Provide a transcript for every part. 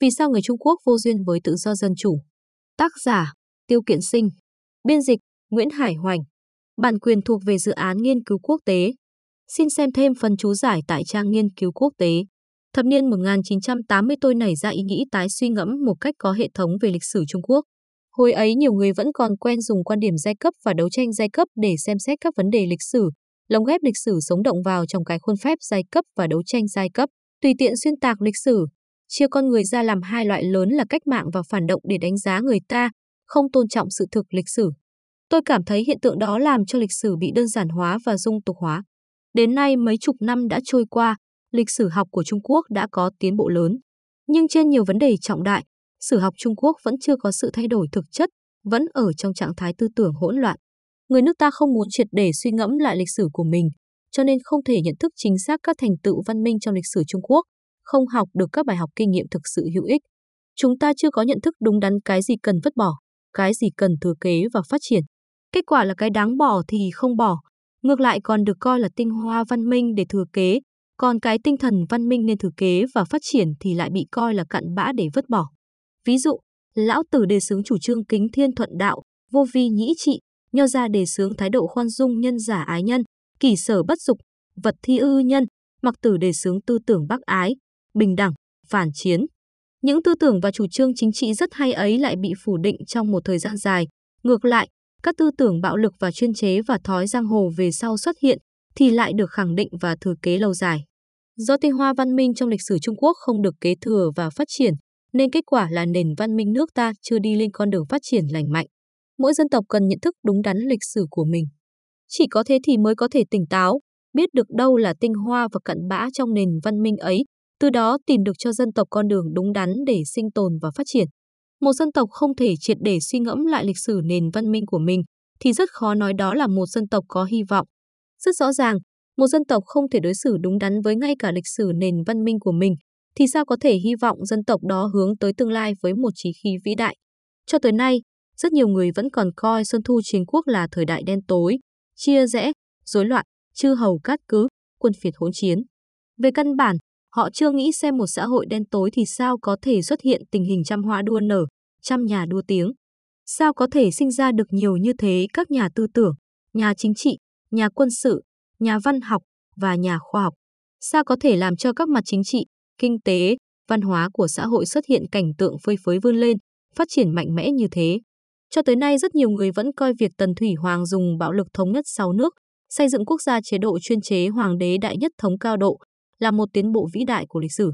Vì sao người Trung Quốc vô duyên với tự do dân chủ? Tác giả: Tiêu Kiện Sinh. Biên dịch: Nguyễn Hải Hoành. Bản quyền thuộc về dự án nghiên cứu quốc tế. Xin xem thêm phần chú giải tại trang nghiên cứu quốc tế. Thập niên 1980 tôi nảy ra ý nghĩ tái suy ngẫm một cách có hệ thống về lịch sử Trung Quốc. Hồi ấy nhiều người vẫn còn quen dùng quan điểm giai cấp và đấu tranh giai cấp để xem xét các vấn đề lịch sử, lồng ghép lịch sử sống động vào trong cái khuôn phép giai cấp và đấu tranh giai cấp, tùy tiện xuyên tạc lịch sử, chia con người ra làm hai loại lớn là cách mạng và phản động để đánh giá người ta, không tôn trọng sự thực lịch sử. Tôi cảm thấy hiện tượng đó làm cho lịch sử bị đơn giản hóa và dung tục hóa. Đến nay mấy chục năm đã trôi qua, lịch sử học của Trung Quốc đã có tiến bộ lớn. Nhưng trên nhiều vấn đề trọng đại, sử học Trung Quốc vẫn chưa có sự thay đổi thực chất, vẫn ở trong trạng thái tư tưởng hỗn loạn. Người nước ta không muốn triệt để suy ngẫm lại lịch sử của mình, cho nên không thể nhận thức chính xác các thành tựu văn minh trong lịch sử Trung Quốc, không học được các bài học kinh nghiệm thực sự hữu ích. Chúng ta chưa có nhận thức đúng đắn cái gì cần vứt bỏ, cái gì cần thừa kế và phát triển. Kết quả là cái đáng bỏ thì không bỏ, ngược lại còn được coi là tinh hoa văn minh để thừa kế, còn cái tinh thần văn minh nên thừa kế và phát triển thì lại bị coi là cặn bã để vứt bỏ. Ví dụ, lão tử đề xướng chủ trương kính thiên thuận đạo, vô vi nhĩ trị, nho gia đề xướng thái độ khoan dung nhân giả ái nhân, kỷ sở bất dục, vật thi ư nhân, mặc tử đề xướng tư tưởng bác ái, bình đẳng, phản chiến. Những tư tưởng và chủ trương chính trị rất hay ấy lại bị phủ định trong một thời gian dài. Ngược lại, các tư tưởng bạo lực và chuyên chế và thói giang hồ về sau xuất hiện thì lại được khẳng định và thừa kế lâu dài. Do tinh hoa văn minh trong lịch sử Trung Quốc không được kế thừa và phát triển, nên kết quả là nền văn minh nước ta chưa đi lên con đường phát triển lành mạnh. Mỗi dân tộc cần nhận thức đúng đắn lịch sử của mình. Chỉ có thế thì mới có thể tỉnh táo, biết được đâu là tinh hoa và cận bã trong nền văn minh ấy, từ đó tìm được cho dân tộc con đường đúng đắn để sinh tồn và phát triển. Một dân tộc không thể triệt để suy ngẫm lại lịch sử nền văn minh của mình thì rất khó nói đó là một dân tộc có hy vọng. Rất rõ ràng, một dân tộc không thể đối xử đúng đắn với ngay cả lịch sử nền văn minh của mình thì sao có thể hy vọng dân tộc đó hướng tới tương lai với một trí khí vĩ đại. Cho tới nay, rất nhiều người vẫn còn coi Xuân Thu Chiến Quốc là thời đại đen tối, chia rẽ, rối loạn, chư hầu cát cứ, quân phiệt hỗn chiến. Về căn bản, họ chưa nghĩ xem một xã hội đen tối thì sao có thể xuất hiện tình hình trăm hoa đua nở, trăm nhà đua tiếng. Sao có thể sinh ra được nhiều như thế các nhà tư tưởng, nhà chính trị, nhà quân sự, nhà văn học và nhà khoa học. Sao có thể làm cho các mặt chính trị, kinh tế, văn hóa của xã hội xuất hiện cảnh tượng phơi phới vươn lên, phát triển mạnh mẽ như thế. Cho tới nay rất nhiều người vẫn coi việc Tần Thủy Hoàng dùng bạo lực thống nhất sáu nước, xây dựng quốc gia chế độ chuyên chế hoàng đế đại nhất thống cao độ là một tiến bộ vĩ đại của lịch sử.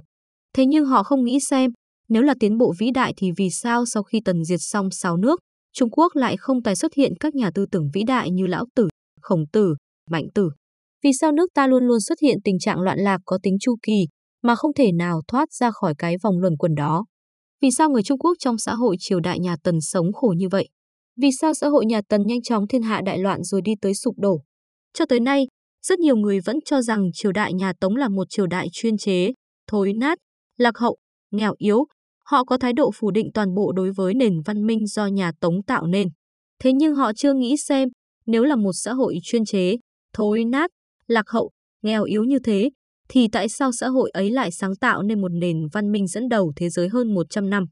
Thế nhưng họ không nghĩ xem, nếu là tiến bộ vĩ đại thì vì sao sau khi Tần diệt xong sáu nước, Trung Quốc lại không tài xuất hiện các nhà tư tưởng vĩ đại như Lão Tử, Khổng Tử, Mạnh Tử. Vì sao nước ta luôn luôn xuất hiện tình trạng loạn lạc có tính chu kỳ mà không thể nào thoát ra khỏi cái vòng luẩn quẩn đó? Vì sao người Trung Quốc trong xã hội triều đại nhà Tần sống khổ như vậy? Vì sao xã hội nhà Tần nhanh chóng thiên hạ đại loạn rồi đi tới sụp đổ? Cho tới nay, rất nhiều người vẫn cho rằng triều đại nhà Tống là một triều đại chuyên chế, thối nát, lạc hậu, nghèo yếu. Họ có thái độ phủ định toàn bộ đối với nền văn minh do nhà Tống tạo nên. Thế nhưng họ chưa nghĩ xem, nếu là một xã hội chuyên chế, thối nát, lạc hậu, nghèo yếu như thế, thì tại sao xã hội ấy lại sáng tạo nên một nền văn minh dẫn đầu thế giới hơn 100 năm?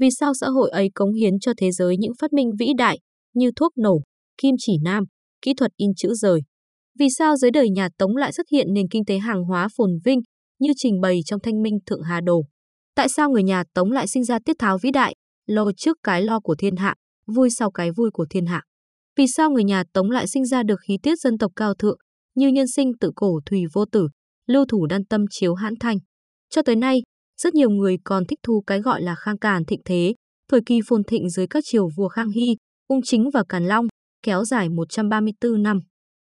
Vì sao xã hội ấy cống hiến cho thế giới những phát minh vĩ đại như thuốc nổ, kim chỉ nam, kỹ thuật in chữ rời? Vì sao dưới đời nhà Tống lại xuất hiện nền kinh tế hàng hóa phồn vinh như trình bày trong Thanh Minh Thượng Hà Đồ? Tại sao người nhà Tống lại sinh ra tiết tháo vĩ đại, lo trước cái lo của thiên hạ, vui sau cái vui của thiên hạ? Vì sao người nhà Tống lại sinh ra được khí tiết dân tộc cao thượng như nhân sinh tự cổ thủy vô tử, lưu thủ đan tâm chiếu hãn thanh? Cho tới nay, rất nhiều người còn thích thu cái gọi là khang càn thịnh thế, thời kỳ phồn thịnh dưới các triều vua Khang Hy, Ung Chính và Càn Long, kéo dài 134 năm.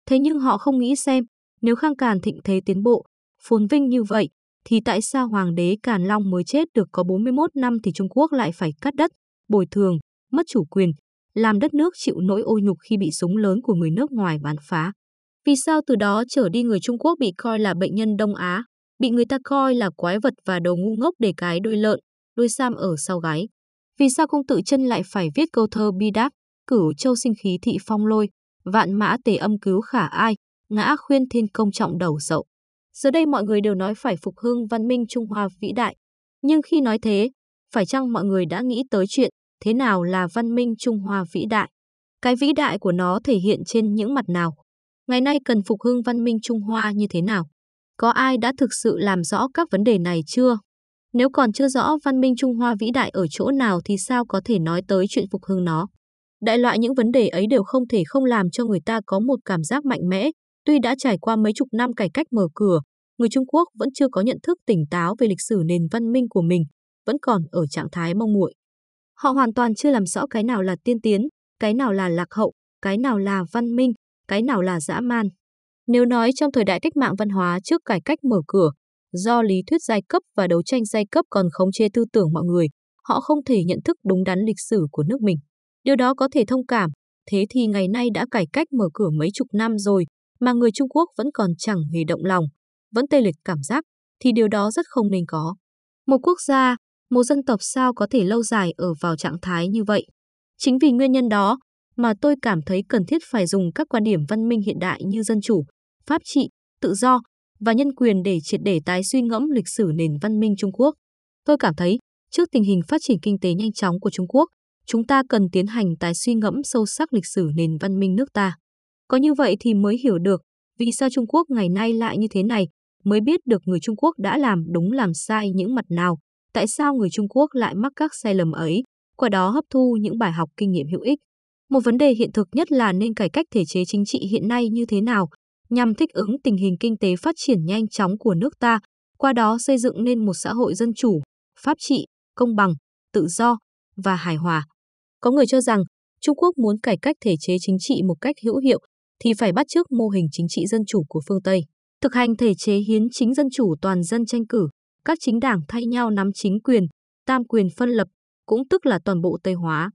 Thế nhưng họ không nghĩ xem, nếu Khang Càn thịnh thế tiến bộ, phồn vinh như vậy, thì tại sao Hoàng đế Càn Long mới chết được có 41 năm thì Trung Quốc lại phải cắt đất, bồi thường, mất chủ quyền, làm đất nước chịu nỗi ô nhục khi bị súng lớn của người nước ngoài bắn phá. Vì sao từ đó trở đi người Trung Quốc bị coi là bệnh nhân Đông Á, bị người ta coi là quái vật và đồ ngu ngốc để cái đôi lợn, đuôi sam ở sau gáy? Vì sao công tử chân lại phải viết câu thơ bi đáp, cửu châu sinh khí thị phong lôi, vạn mã tề âm cứu khả ai, ngã khuyên thiên công trọng đầu dậu Giờ đây mọi người đều nói phải phục hưng văn minh Trung Hoa vĩ đại. Nhưng khi nói thế, phải chăng mọi người đã nghĩ tới chuyện thế nào là văn minh Trung Hoa vĩ đại? Cái vĩ đại của nó thể hiện trên những mặt nào? Ngày nay cần phục hưng văn minh Trung Hoa như thế nào? Có ai đã thực sự làm rõ các vấn đề này chưa? Nếu còn chưa rõ văn minh Trung Hoa vĩ đại ở chỗ nào thì sao có thể nói tới chuyện phục hưng nó? Đại loại những vấn đề ấy đều không thể không làm cho người ta có một cảm giác mạnh mẽ. Tuy đã trải qua mấy chục năm cải cách mở cửa, người Trung Quốc vẫn chưa có nhận thức tỉnh táo về lịch sử nền văn minh của mình, vẫn còn ở trạng thái mong muội. Họ hoàn toàn chưa làm rõ cái nào là tiên tiến, cái nào là lạc hậu, cái nào là văn minh, cái nào là dã man. Nếu nói trong thời đại cách mạng văn hóa trước cải cách mở cửa, do lý thuyết giai cấp và đấu tranh giai cấp còn khống chế tư tưởng mọi người, họ không thể nhận thức đúng đắn lịch sử của nước mình. Điều đó có thể thông cảm, thế thì ngày nay đã cải cách mở cửa mấy chục năm rồi mà người Trung Quốc vẫn còn chẳng hề động lòng, vẫn tê liệt cảm giác, thì điều đó rất không nên có. Một quốc gia, một dân tộc sao có thể lâu dài ở vào trạng thái như vậy? Chính vì nguyên nhân đó mà tôi cảm thấy cần thiết phải dùng các quan điểm văn minh hiện đại như dân chủ, pháp trị, tự do và nhân quyền để triệt để tái suy ngẫm lịch sử nền văn minh Trung Quốc. Tôi cảm thấy, trước tình hình phát triển kinh tế nhanh chóng của Trung Quốc, chúng ta cần tiến hành tái suy ngẫm sâu sắc lịch sử nền văn minh nước ta. Có như vậy thì mới hiểu được vì sao Trung Quốc ngày nay lại như thế này, mới biết được người Trung Quốc đã làm đúng làm sai những mặt nào, tại sao người Trung Quốc lại mắc các sai lầm ấy, qua đó hấp thu những bài học kinh nghiệm hữu ích. Một vấn đề hiện thực nhất là nên cải cách thể chế chính trị hiện nay như thế nào, nhằm thích ứng tình hình kinh tế phát triển nhanh chóng của nước ta, qua đó xây dựng nên một xã hội dân chủ, pháp trị, công bằng, tự do và hài hòa. Có người cho rằng Trung Quốc muốn cải cách thể chế chính trị một cách hữu hiệu thì phải bắt chước mô hình chính trị dân chủ của phương Tây. Thực hành thể chế hiến chính dân chủ toàn dân tranh cử, các chính đảng thay nhau nắm chính quyền, tam quyền phân lập, cũng tức là toàn bộ Tây hóa.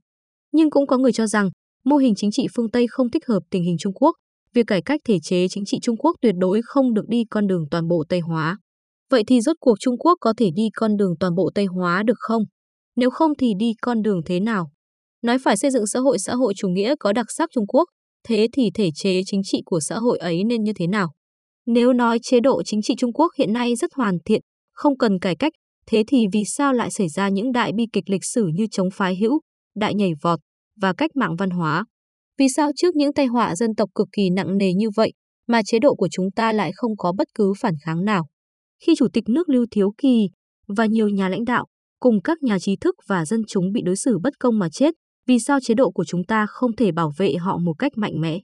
Nhưng cũng có người cho rằng mô hình chính trị phương Tây không thích hợp tình hình Trung Quốc, việc cải cách thể chế chính trị Trung Quốc tuyệt đối không được đi con đường toàn bộ Tây hóa. Vậy thì rốt cuộc Trung Quốc có thể đi con đường toàn bộ Tây hóa được không? Nếu không thì đi con đường thế nào? Nói phải xây dựng xã hội xã hội chủ nghĩa có đặc sắc Trung Quốc, thế thì thể chế chính trị của xã hội ấy nên như thế nào? Nếu nói chế độ chính trị Trung Quốc hiện nay rất hoàn thiện, không cần cải cách, thế thì vì sao lại xảy ra những đại bi kịch lịch sử như chống phái hữu, đại nhảy vọt và cách mạng văn hóa? Vì sao trước những tai họa dân tộc cực kỳ nặng nề như vậy mà chế độ của chúng ta lại không có bất cứ phản kháng nào? Khi Chủ tịch nước Lưu Thiếu Kỳ và nhiều nhà lãnh đạo cùng các nhà trí thức và dân chúng bị đối xử bất công mà chết, vì sao chế độ của chúng ta không thể bảo vệ họ một cách mạnh mẽ?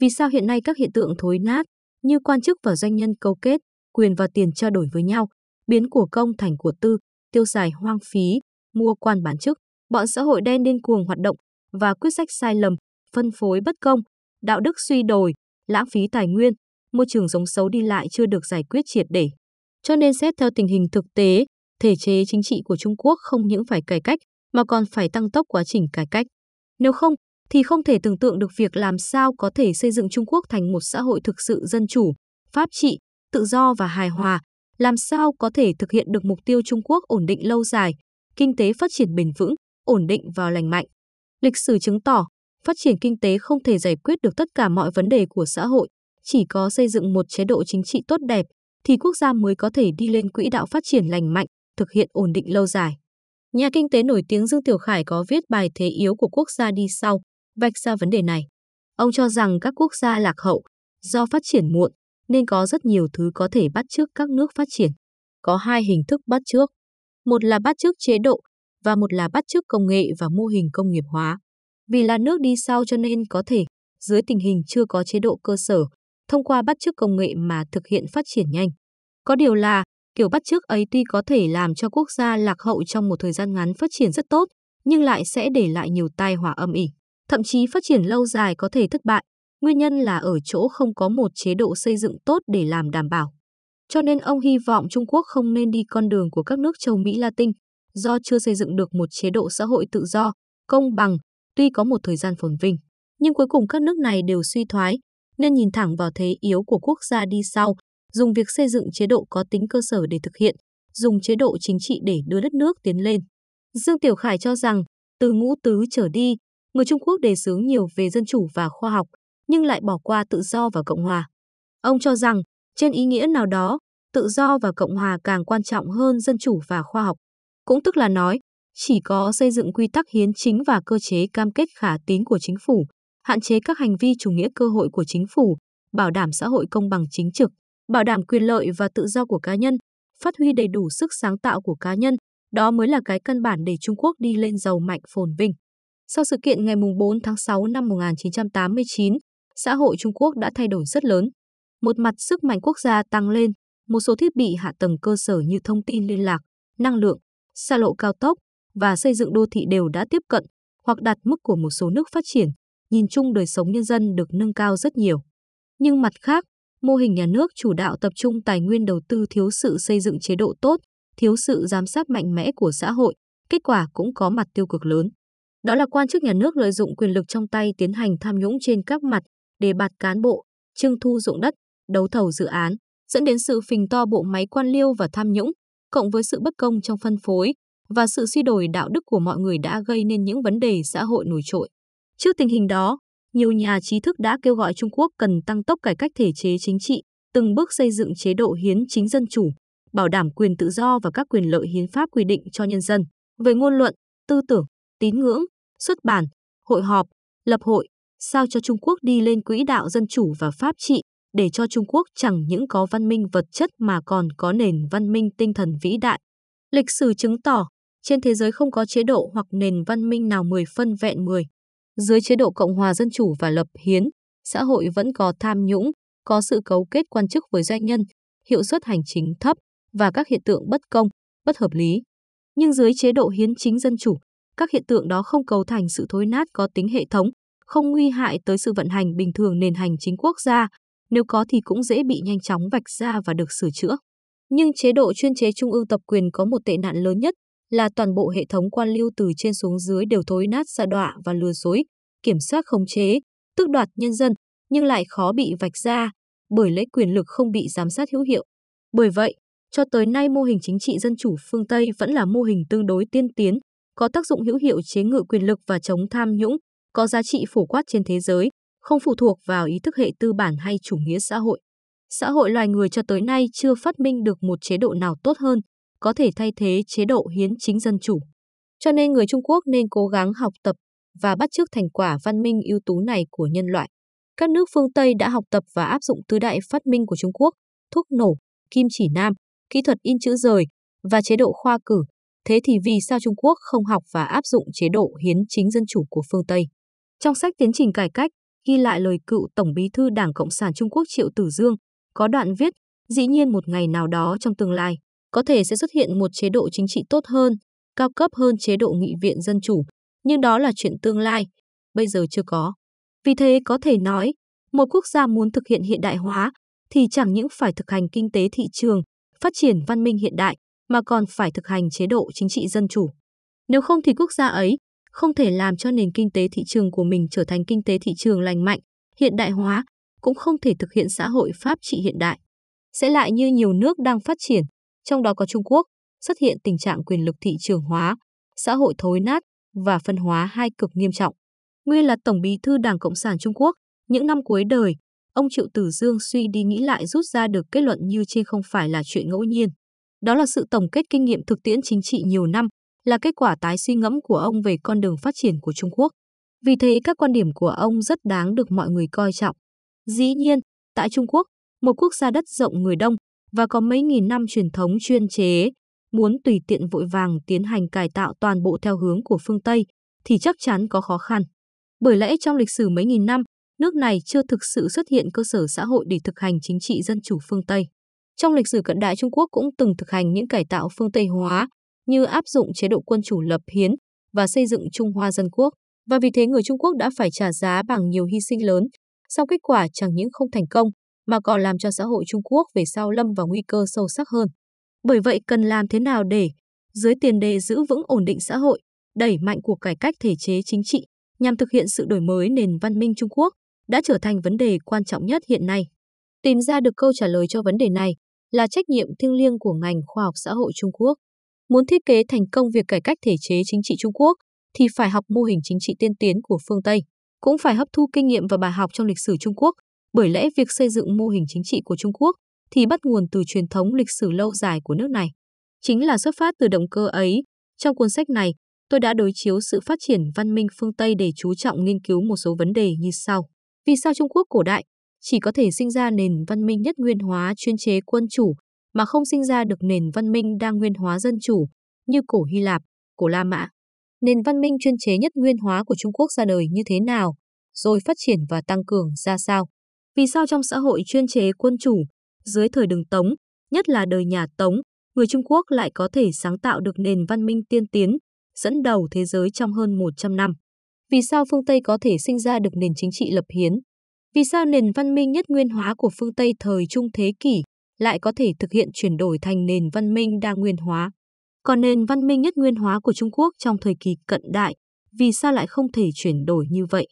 Vì sao hiện nay các hiện tượng thối nát như quan chức và doanh nhân câu kết, quyền và tiền trao đổi với nhau, biến của công thành của tư, tiêu xài hoang phí, mua quan bán chức, bọn xã hội đen điên cuồng hoạt động và quyết sách sai lầm, phân phối bất công, đạo đức suy đồi, lãng phí tài nguyên, môi trường giống xấu đi lại chưa được giải quyết triệt để. Cho nên xét theo tình hình thực tế, thể chế chính trị của Trung Quốc không những phải cải cách mà còn phải tăng tốc quá trình cải cách. Nếu không, thì không thể tưởng tượng được việc làm sao có thể xây dựng Trung Quốc thành một xã hội thực sự dân chủ, pháp trị, tự do và hài hòa, làm sao có thể thực hiện được mục tiêu Trung Quốc ổn định lâu dài, kinh tế phát triển bền vững, ổn định và lành mạnh. Lịch sử chứng tỏ, phát triển kinh tế không thể giải quyết được tất cả mọi vấn đề của xã hội, chỉ có xây dựng một chế độ chính trị tốt đẹp thì quốc gia mới có thể đi lên quỹ đạo phát triển lành mạnh, thực hiện ổn định lâu dài. Nhà kinh tế nổi tiếng Dương Tiểu Khải có viết bài thế yếu của quốc gia đi sau, vạch ra vấn đề này. Ông cho rằng các quốc gia lạc hậu, do phát triển muộn, nên có rất nhiều thứ có thể bắt chước các nước phát triển. Có hai hình thức bắt chước. Một là bắt chước chế độ và một là bắt chước công nghệ và mô hình công nghiệp hóa. Vì là nước đi sau cho nên có thể, dưới tình hình chưa có chế độ cơ sở, thông qua bắt chước công nghệ mà thực hiện phát triển nhanh. Có điều là, kiểu bắt chước ấy tuy có thể làm cho quốc gia lạc hậu trong một thời gian ngắn phát triển rất tốt, nhưng lại sẽ để lại nhiều tai họa âm ỉ thậm chí phát triển lâu dài có thể thất bại. Nguyên nhân là ở chỗ không có một chế độ xây dựng tốt để làm đảm bảo. Cho nên ông hy vọng Trung Quốc không nên đi con đường của các nước châu Mỹ Latin, do chưa xây dựng được một chế độ xã hội tự do, công bằng, tuy có một thời gian phồn vinh. Nhưng cuối cùng các nước này đều suy thoái, nên nhìn thẳng vào thế yếu của quốc gia đi sau, dùng việc xây dựng chế độ có tính cơ sở để thực hiện, dùng chế độ chính trị để đưa đất nước tiến lên. Dương Tiểu Khải cho rằng, từ ngũ tứ trở đi, người Trung Quốc đề xướng nhiều về dân chủ và khoa học, nhưng lại bỏ qua tự do và cộng hòa. Ông cho rằng, trên ý nghĩa nào đó, tự do và cộng hòa càng quan trọng hơn dân chủ và khoa học. Cũng tức là nói, chỉ có xây dựng quy tắc hiến chính và cơ chế cam kết khả tín của chính phủ, hạn chế các hành vi chủ nghĩa cơ hội của chính phủ, bảo đảm xã hội công bằng chính trực, bảo đảm quyền lợi và tự do của cá nhân, phát huy đầy đủ sức sáng tạo của cá nhân, đó mới là cái căn bản để Trung Quốc đi lên giàu mạnh phồn vinh. Sau sự kiện ngày 4 tháng 6 năm 1989, xã hội Trung Quốc đã thay đổi rất lớn. Một mặt sức mạnh quốc gia tăng lên, một số thiết bị hạ tầng cơ sở như thông tin liên lạc, năng lượng, xa lộ cao tốc và xây dựng đô thị đều đã tiếp cận hoặc đạt mức của một số nước phát triển. Nhìn chung đời sống nhân dân được nâng cao rất nhiều. Nhưng mặt khác, mô hình nhà nước chủ đạo tập trung tài nguyên đầu tư thiếu sự xây dựng chế độ tốt, thiếu sự giám sát mạnh mẽ của xã hội, kết quả cũng có mặt tiêu cực lớn. Đó là quan chức nhà nước lợi dụng quyền lực trong tay tiến hành tham nhũng trên các mặt, đề bạt cán bộ, trưng thu dụng đất, đấu thầu dự án, dẫn đến sự phình to bộ máy quan liêu và tham nhũng, cộng với sự bất công trong phân phối và sự suy đổi đạo đức của mọi người đã gây nên những vấn đề xã hội nổi trội. Trước tình hình đó, nhiều nhà trí thức đã kêu gọi Trung Quốc cần tăng tốc cải cách thể chế chính trị, từng bước xây dựng chế độ hiến chính dân chủ, bảo đảm quyền tự do và các quyền lợi hiến pháp quy định cho nhân dân về ngôn luận, tư tưởng, tín ngưỡng, xuất bản, hội họp, lập hội, sao cho Trung Quốc đi lên quỹ đạo dân chủ và pháp trị, để cho Trung Quốc chẳng những có văn minh vật chất mà còn có nền văn minh tinh thần vĩ đại. Lịch sử chứng tỏ, trên thế giới không có chế độ hoặc nền văn minh nào 10 phân vẹn 10. Dưới chế độ Cộng hòa Dân chủ và lập hiến, xã hội vẫn có tham nhũng, có sự cấu kết quan chức với doanh nhân, hiệu suất hành chính thấp và các hiện tượng bất công, bất hợp lý. Nhưng dưới chế độ hiến chính dân chủ, các hiện tượng đó không cấu thành sự thối nát có tính hệ thống, không nguy hại tới sự vận hành bình thường nền hành chính quốc gia, nếu có thì cũng dễ bị nhanh chóng vạch ra và được sửa chữa. Nhưng chế độ chuyên chế trung ương tập quyền có một tệ nạn lớn nhất là toàn bộ hệ thống quan liêu từ trên xuống dưới đều thối nát xa đọa và lừa dối, kiểm soát khống chế, tước đoạt nhân dân, nhưng lại khó bị vạch ra, bởi lấy quyền lực không bị giám sát hữu hiệu. Bởi vậy, cho tới nay mô hình chính trị dân chủ phương Tây vẫn là mô hình tương đối tiên tiến, có tác dụng hữu hiệu chế ngự quyền lực và chống tham nhũng, có giá trị phổ quát trên thế giới, không phụ thuộc vào ý thức hệ tư bản hay chủ nghĩa xã hội. Xã hội loài người cho tới nay chưa phát minh được một chế độ nào tốt hơn, có thể thay thế chế độ hiến chính dân chủ. Cho nên người Trung Quốc nên cố gắng học tập và bắt chước thành quả văn minh ưu tú này của nhân loại. Các nước phương Tây đã học tập và áp dụng tứ đại phát minh của Trung Quốc, thuốc nổ, kim chỉ nam, kỹ thuật in chữ rời và chế độ khoa cử. Thế thì vì sao Trung Quốc không học và áp dụng chế độ hiến chính dân chủ của phương Tây? Trong sách Tiến trình cải cách, ghi lại lời cựu Tổng bí thư Đảng Cộng sản Trung Quốc Triệu Tử Dương, có đoạn viết, dĩ nhiên một ngày nào đó trong tương lai, có thể sẽ xuất hiện một chế độ chính trị tốt hơn, cao cấp hơn chế độ nghị viện dân chủ, nhưng đó là chuyện tương lai, bây giờ chưa có. Vì thế có thể nói, một quốc gia muốn thực hiện hiện đại hóa thì chẳng những phải thực hành kinh tế thị trường, phát triển văn minh hiện đại, mà còn phải thực hành chế độ chính trị dân chủ. Nếu không thì quốc gia ấy không thể làm cho nền kinh tế thị trường của mình trở thành kinh tế thị trường lành mạnh, hiện đại hóa, cũng không thể thực hiện xã hội pháp trị hiện đại. Sẽ lại như nhiều nước đang phát triển, trong đó có Trung Quốc, xuất hiện tình trạng quyền lực thị trường hóa, xã hội thối nát và phân hóa hai cực nghiêm trọng. Nguyên là Tổng bí thư Đảng Cộng sản Trung Quốc, những năm cuối đời, ông Triệu Tử Dương suy đi nghĩ lại rút ra được kết luận như trên không phải là chuyện ngẫu nhiên. Đó là sự tổng kết kinh nghiệm thực tiễn chính trị nhiều năm, là kết quả tái suy ngẫm của ông về con đường phát triển của Trung Quốc. Vì thế các quan điểm của ông rất đáng được mọi người coi trọng. Dĩ nhiên, tại Trung Quốc, một quốc gia đất rộng người đông và có mấy nghìn năm truyền thống chuyên chế, muốn tùy tiện vội vàng tiến hành cải tạo toàn bộ theo hướng của phương Tây thì chắc chắn có khó khăn. Bởi lẽ trong lịch sử mấy nghìn năm, nước này chưa thực sự xuất hiện cơ sở xã hội để thực hành chính trị dân chủ phương Tây. Trong lịch sử cận đại Trung Quốc cũng từng thực hành những cải tạo phương Tây hóa như áp dụng chế độ quân chủ lập hiến và xây dựng Trung Hoa Dân Quốc. Và vì thế người Trung Quốc đã phải trả giá bằng nhiều hy sinh lớn. Sau kết quả chẳng những không thành công, mà còn làm cho xã hội Trung Quốc về sau lâm vào nguy cơ sâu sắc hơn. Bởi vậy cần làm thế nào để, dưới tiền đề giữ vững ổn định xã hội, đẩy mạnh cuộc cải cách thể chế chính trị, nhằm thực hiện sự đổi mới nền văn minh Trung Quốc, đã trở thành vấn đề quan trọng nhất hiện nay. Tìm ra được câu trả lời cho vấn đề này là trách nhiệm thiêng liêng của ngành khoa học xã hội Trung Quốc. Muốn thiết kế thành công việc cải cách thể chế chính trị Trung Quốc thì phải học mô hình chính trị tiên tiến của phương Tây, cũng phải hấp thu kinh nghiệm và bài học trong lịch sử Trung Quốc, bởi lẽ việc xây dựng mô hình chính trị của Trung Quốc thì bắt nguồn từ truyền thống lịch sử lâu dài của nước này. Chính là xuất phát từ động cơ ấy, trong cuốn sách này, tôi đã đối chiếu sự phát triển văn minh phương Tây để chú trọng nghiên cứu một số vấn đề như sau. Vì sao Trung Quốc cổ đại chỉ có thể sinh ra nền văn minh nhất nguyên hóa chuyên chế quân chủ mà không sinh ra được nền văn minh đa nguyên hóa dân chủ như cổ Hy Lạp, cổ La Mã? Nền văn minh chuyên chế nhất nguyên hóa của Trung Quốc ra đời như thế nào, rồi phát triển và tăng cường ra sao? Vì sao trong xã hội chuyên chế quân chủ, dưới thời đường Tống, nhất là đời nhà Tống, người Trung Quốc lại có thể sáng tạo được nền văn minh tiên tiến, dẫn đầu thế giới trong hơn 100 năm? Vì sao phương Tây có thể sinh ra được nền chính trị lập hiến? Vì sao nền văn minh nhất nguyên hóa của phương Tây thời Trung Thế kỷ lại có thể thực hiện chuyển đổi thành nền văn minh đa nguyên hóa? Còn nền văn minh nhất nguyên hóa của Trung Quốc trong thời kỳ cận đại, vì sao lại không thể chuyển đổi như vậy?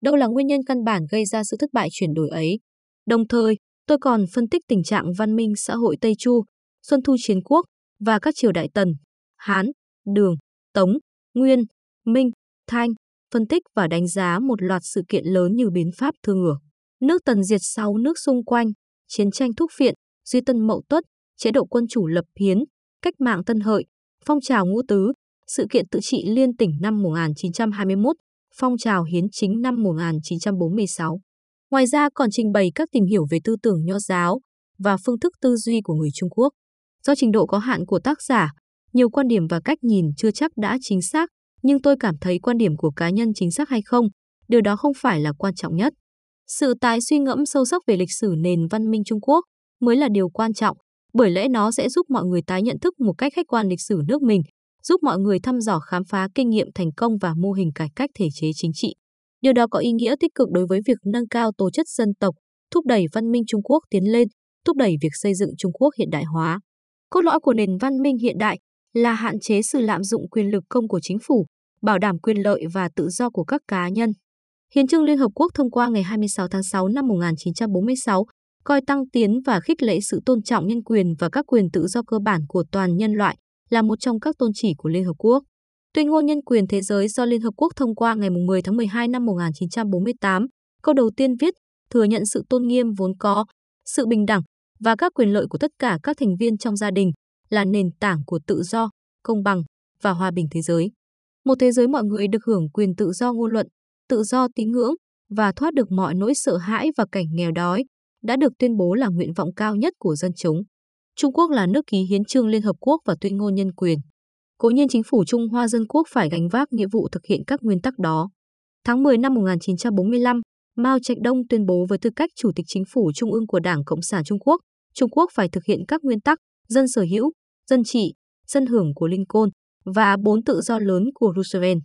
Đâu là nguyên nhân căn bản gây ra sự thất bại chuyển đổi ấy? Đồng thời, tôi còn phân tích tình trạng văn minh xã hội Tây Chu, Xuân Thu Chiến Quốc và các triều đại Tần, Hán, Đường, Tống, Nguyên, Minh, Thanh, phân tích và đánh giá một loạt sự kiện lớn như biến pháp thương ngửa, Nước Tần diệt sáu nước xung quanh, chiến tranh thúc phiện, duy tân mậu tuất, chế độ quân chủ lập hiến, cách mạng tân hợi, phong trào ngũ tứ, sự kiện tự trị liên tỉnh năm 1921, phong trào hiến chính năm 1946. Ngoài ra còn trình bày các tìm hiểu về tư tưởng nho giáo và phương thức tư duy của người Trung Quốc. Do trình độ có hạn của tác giả, nhiều quan điểm và cách nhìn chưa chắc đã chính xác, nhưng tôi cảm thấy quan điểm của cá nhân chính xác hay không, điều đó không phải là quan trọng nhất. Sự tái suy ngẫm sâu sắc về lịch sử nền văn minh Trung Quốc mới là điều quan trọng, bởi lẽ nó sẽ giúp mọi người tái nhận thức một cách khách quan lịch sử nước mình, giúp mọi người thăm dò khám phá kinh nghiệm thành công và mô hình cải cách thể chế chính trị. Điều đó có ý nghĩa tích cực đối với việc nâng cao tố chất dân tộc, thúc đẩy văn minh Trung Quốc tiến lên, thúc đẩy việc xây dựng Trung Quốc hiện đại hóa. Cốt lõi của nền văn minh hiện đại là hạn chế sự lạm dụng quyền lực công của chính phủ, bảo đảm quyền lợi và tự do của các cá nhân. Hiến trương Liên Hợp Quốc thông qua ngày 26 tháng 6 năm 1946 coi tăng tiến và khích lệ sự tôn trọng nhân quyền và các quyền tự do cơ bản của toàn nhân loại là một trong các tôn chỉ của Liên Hợp Quốc. Tuyên ngôn nhân quyền thế giới do Liên Hợp Quốc thông qua ngày 10 tháng 12 năm 1948, câu đầu tiên viết thừa nhận sự tôn nghiêm vốn có, sự bình đẳng và các quyền lợi của tất cả các thành viên trong gia đình là nền tảng của tự do, công bằng và hòa bình thế giới. Một thế giới mọi người được hưởng quyền tự do ngôn luận, tự do tín ngưỡng và thoát được mọi nỗi sợ hãi và cảnh nghèo đói đã được tuyên bố là nguyện vọng cao nhất của dân chúng. Trung Quốc là nước ký hiến trương Liên Hợp Quốc và tuyên ngôn nhân quyền. Cố nhiên chính phủ Trung Hoa Dân Quốc phải gánh vác nghĩa vụ thực hiện các nguyên tắc đó. Tháng 10 năm 1945, Mao Trạch Đông tuyên bố với tư cách Chủ tịch Chính phủ Trung ương của Đảng Cộng sản Trung Quốc, Trung Quốc phải thực hiện các nguyên tắc dân sở hữu, dân trị, dân hưởng của Lincoln và bốn tự do lớn của Roosevelt.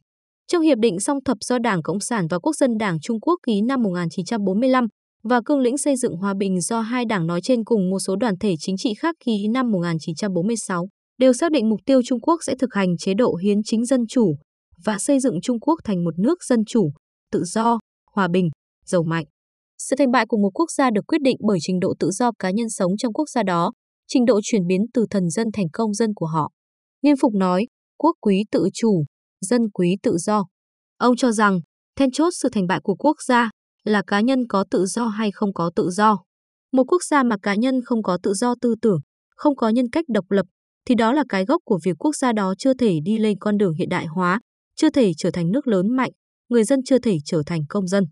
Trong hiệp định song thập do Đảng Cộng sản và Quốc dân Đảng Trung Quốc ký năm 1945 và cương lĩnh xây dựng hòa bình do hai đảng nói trên cùng một số đoàn thể chính trị khác ký năm 1946 đều xác định mục tiêu Trung Quốc sẽ thực hành chế độ hiến chính dân chủ và xây dựng Trung Quốc thành một nước dân chủ, tự do, hòa bình, giàu mạnh. Sự thành bại của một quốc gia được quyết định bởi trình độ tự do cá nhân sống trong quốc gia đó, trình độ chuyển biến từ thần dân thành công dân của họ. Nghiêm Phục nói, quốc quý tự chủ, dân quý tự do. Ông cho rằng, then chốt sự thành bại của quốc gia là cá nhân có tự do hay không có tự do. Một quốc gia mà cá nhân không có tự do tư tưởng, không có nhân cách độc lập, thì đó là cái gốc của việc quốc gia đó chưa thể đi lên con đường hiện đại hóa, chưa thể trở thành nước lớn mạnh, người dân chưa thể trở thành công dân.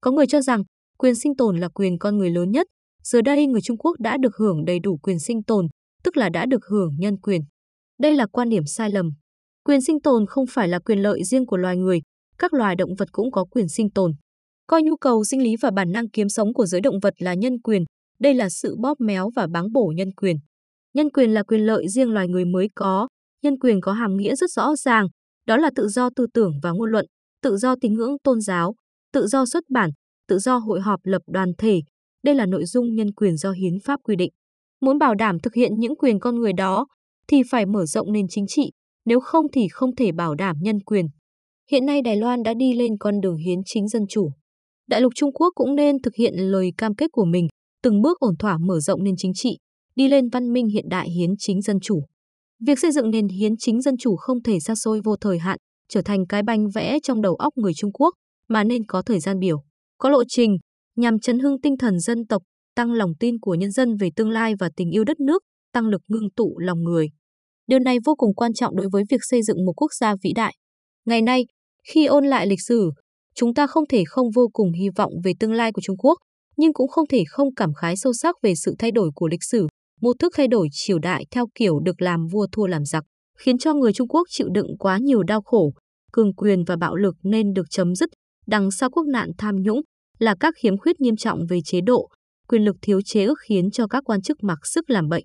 Có người cho rằng quyền sinh tồn là quyền con người lớn nhất, giờ đây người Trung Quốc đã được hưởng đầy đủ quyền sinh tồn, tức là đã được hưởng nhân quyền. Đây là quan điểm sai lầm. Quyền sinh tồn không phải là quyền lợi riêng của loài người, các loài động vật cũng có quyền sinh tồn. Coi nhu cầu sinh lý và bản năng kiếm sống của giới động vật là nhân quyền, đây là sự bóp méo và báng bổ nhân quyền. Nhân quyền là quyền lợi riêng loài người mới có, nhân quyền có hàm nghĩa rất rõ ràng, đó là tự do tư tưởng và ngôn luận, tự do tín ngưỡng tôn giáo, tự do xuất bản, tự do hội họp lập đoàn thể. Đây là nội dung nhân quyền do hiến pháp quy định. Muốn bảo đảm thực hiện những quyền con người đó thì phải mở rộng nền chính trị, nếu không thì không thể bảo đảm nhân quyền. Hiện nay Đài Loan đã đi lên con đường hiến chính dân chủ. Đại lục Trung Quốc cũng nên thực hiện lời cam kết của mình, từng bước ổn thỏa mở rộng nền chính trị, đi lên văn minh hiện đại hiến chính dân chủ. Việc xây dựng nền hiến chính dân chủ không thể xa xôi vô thời hạn, trở thành cái banh vẽ trong đầu óc người Trung Quốc, mà nên có thời gian biểu, có lộ trình, nhằm chấn hưng tinh thần dân tộc, tăng lòng tin của nhân dân về tương lai và tình yêu đất nước, tăng lực ngưng tụ lòng người. Điều này vô cùng quan trọng đối với việc xây dựng một quốc gia vĩ đại. Ngày nay, khi ôn lại lịch sử, chúng ta không thể không vô cùng hy vọng về tương lai của Trung Quốc, nhưng cũng không thể không cảm khái sâu sắc về sự thay đổi của lịch sử, một thức thay đổi triều đại theo kiểu được làm vua thua làm giặc, khiến cho người Trung Quốc chịu đựng quá nhiều đau khổ, cường quyền và bạo lực nên được chấm dứt, đằng sau quốc nạn tham nhũng là các khiếm khuyết nghiêm trọng về chế độ, quyền lực thiếu chế ước khiến cho các quan chức mặc sức làm bệnh.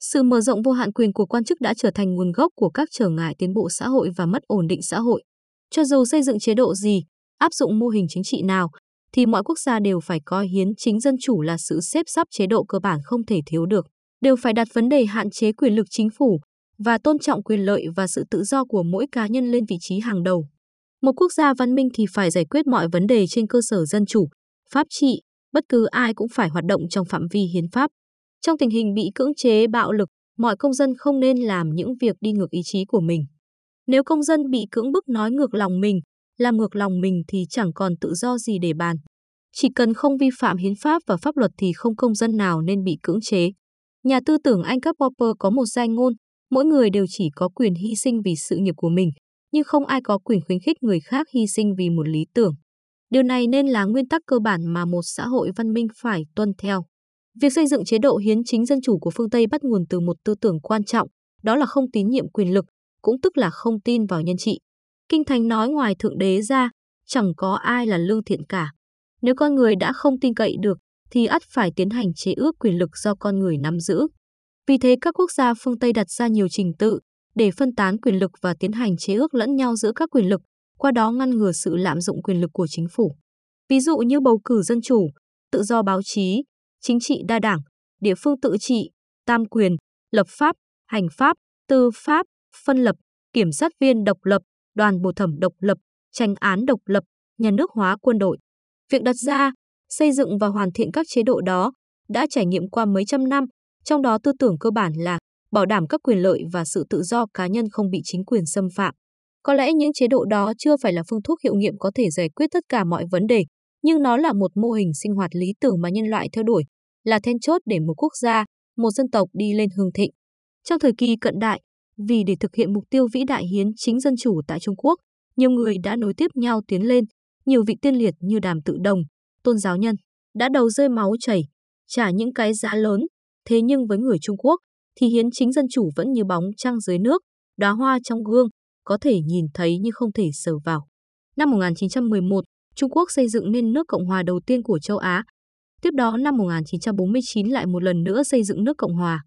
Sự mở rộng vô hạn quyền của quan chức đã trở thành nguồn gốc của các trở ngại tiến bộ xã hội và mất ổn định xã hội. Cho dù xây dựng chế độ gì, áp dụng mô hình chính trị nào, thì mọi quốc gia đều phải coi hiến chính dân chủ là sự xếp sắp chế độ cơ bản không thể thiếu được, đều phải đặt vấn đề hạn chế quyền lực chính phủ và tôn trọng quyền lợi và sự tự do của mỗi cá nhân lên vị trí hàng đầu. Một quốc gia văn minh thì phải giải quyết mọi vấn đề trên cơ sở dân chủ, pháp trị, bất cứ ai cũng phải hoạt động trong phạm vi hiến pháp. Trong tình hình bị cưỡng chế bạo lực, mọi công dân không nên làm những việc đi ngược ý chí của mình. Nếu công dân bị cưỡng bức nói ngược lòng mình, làm ngược lòng mình thì chẳng còn tự do gì để bàn. Chỉ cần không vi phạm hiến pháp và pháp luật thì không công dân nào nên bị cưỡng chế. Nhà tư tưởng Anh Karl Popper có một danh ngôn, mỗi người đều chỉ có quyền hy sinh vì sự nghiệp của mình, nhưng không ai có quyền khuyến khích người khác hy sinh vì một lý tưởng. Điều này nên là nguyên tắc cơ bản mà một xã hội văn minh phải tuân theo. Việc xây dựng chế độ hiến chính dân chủ của phương Tây bắt nguồn từ một tư tưởng quan trọng, đó là không tín nhiệm quyền lực, cũng tức là không tin vào nhân trị. Kinh Thánh nói ngoài Thượng Đế ra, chẳng có ai là lương thiện cả. Nếu con người đã không tin cậy được, thì ắt phải tiến hành chế ước quyền lực do con người nắm giữ. Vì thế các quốc gia phương Tây đặt ra nhiều trình tự để phân tán quyền lực và tiến hành chế ước lẫn nhau giữa các quyền lực, qua đó ngăn ngừa sự lạm dụng quyền lực của chính phủ. Ví dụ như bầu cử dân chủ, tự do báo chí, chính trị đa đảng, địa phương tự trị, tam quyền, lập pháp, hành pháp, tư pháp, phân lập, kiểm sát viên độc lập, đoàn bổ thẩm độc lập, tranh án độc lập, nhà nước hóa quân đội. Việc đặt ra, xây dựng và hoàn thiện các chế độ đó đã trải nghiệm qua mấy trăm năm, trong đó tư tưởng cơ bản là bảo đảm các quyền lợi và sự tự do cá nhân không bị chính quyền xâm phạm. Có lẽ những chế độ đó chưa phải là phương thuốc hiệu nghiệm có thể giải quyết tất cả mọi vấn đề, nhưng nó là một mô hình sinh hoạt lý tưởng mà nhân loại theo đuổi, là then chốt để một quốc gia, một dân tộc đi lên hương thịnh. Trong thời kỳ cận đại, vì để thực hiện mục tiêu vĩ đại hiến chính dân chủ tại Trung Quốc, nhiều người đã nối tiếp nhau tiến lên, nhiều vị tiên liệt như Đàm Tự Đồng, Tôn Giáo Nhân đã đầu rơi máu chảy, trả những cái giá lớn. Thế nhưng với người Trung Quốc thì hiến chính dân chủ vẫn như bóng trăng dưới nước, đóa hoa trong gương, có thể nhìn thấy nhưng không thể sờ vào. Năm 1911, Trung Quốc xây dựng nên nước Cộng hòa đầu tiên của châu Á. Tiếp đó năm 1949 lại một lần nữa xây dựng nước Cộng hòa.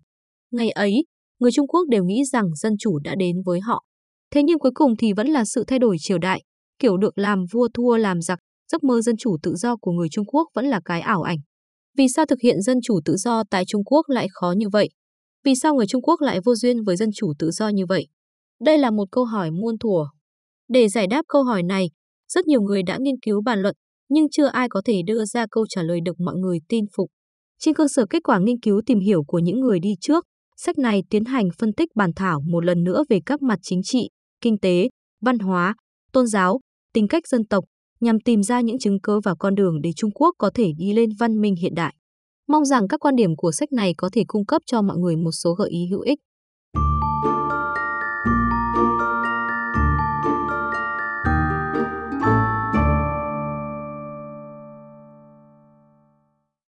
Ngày ấy, người Trung Quốc đều nghĩ rằng dân chủ đã đến với họ. Thế nhưng cuối cùng thì vẫn là sự thay đổi triều đại, kiểu được làm vua thua làm giặc, giấc mơ dân chủ tự do của người Trung Quốc vẫn là cái ảo ảnh. Vì sao thực hiện dân chủ tự do tại Trung Quốc lại khó như vậy? Vì sao người Trung Quốc lại vô duyên với dân chủ tự do như vậy? Đây là một câu hỏi muôn thuở. Để giải đáp câu hỏi này, rất nhiều người đã nghiên cứu bàn luận, nhưng chưa ai có thể đưa ra câu trả lời được mọi người tin phục. Trên cơ sở kết quả nghiên cứu tìm hiểu của những người đi trước, sách này tiến hành phân tích bàn thảo một lần nữa về các mặt chính trị, kinh tế, văn hóa, tôn giáo, tính cách dân tộc, nhằm tìm ra những chứng cứ và con đường để Trung Quốc có thể đi lên văn minh hiện đại. Mong rằng các quan điểm của sách này có thể cung cấp cho mọi người một số gợi ý hữu ích.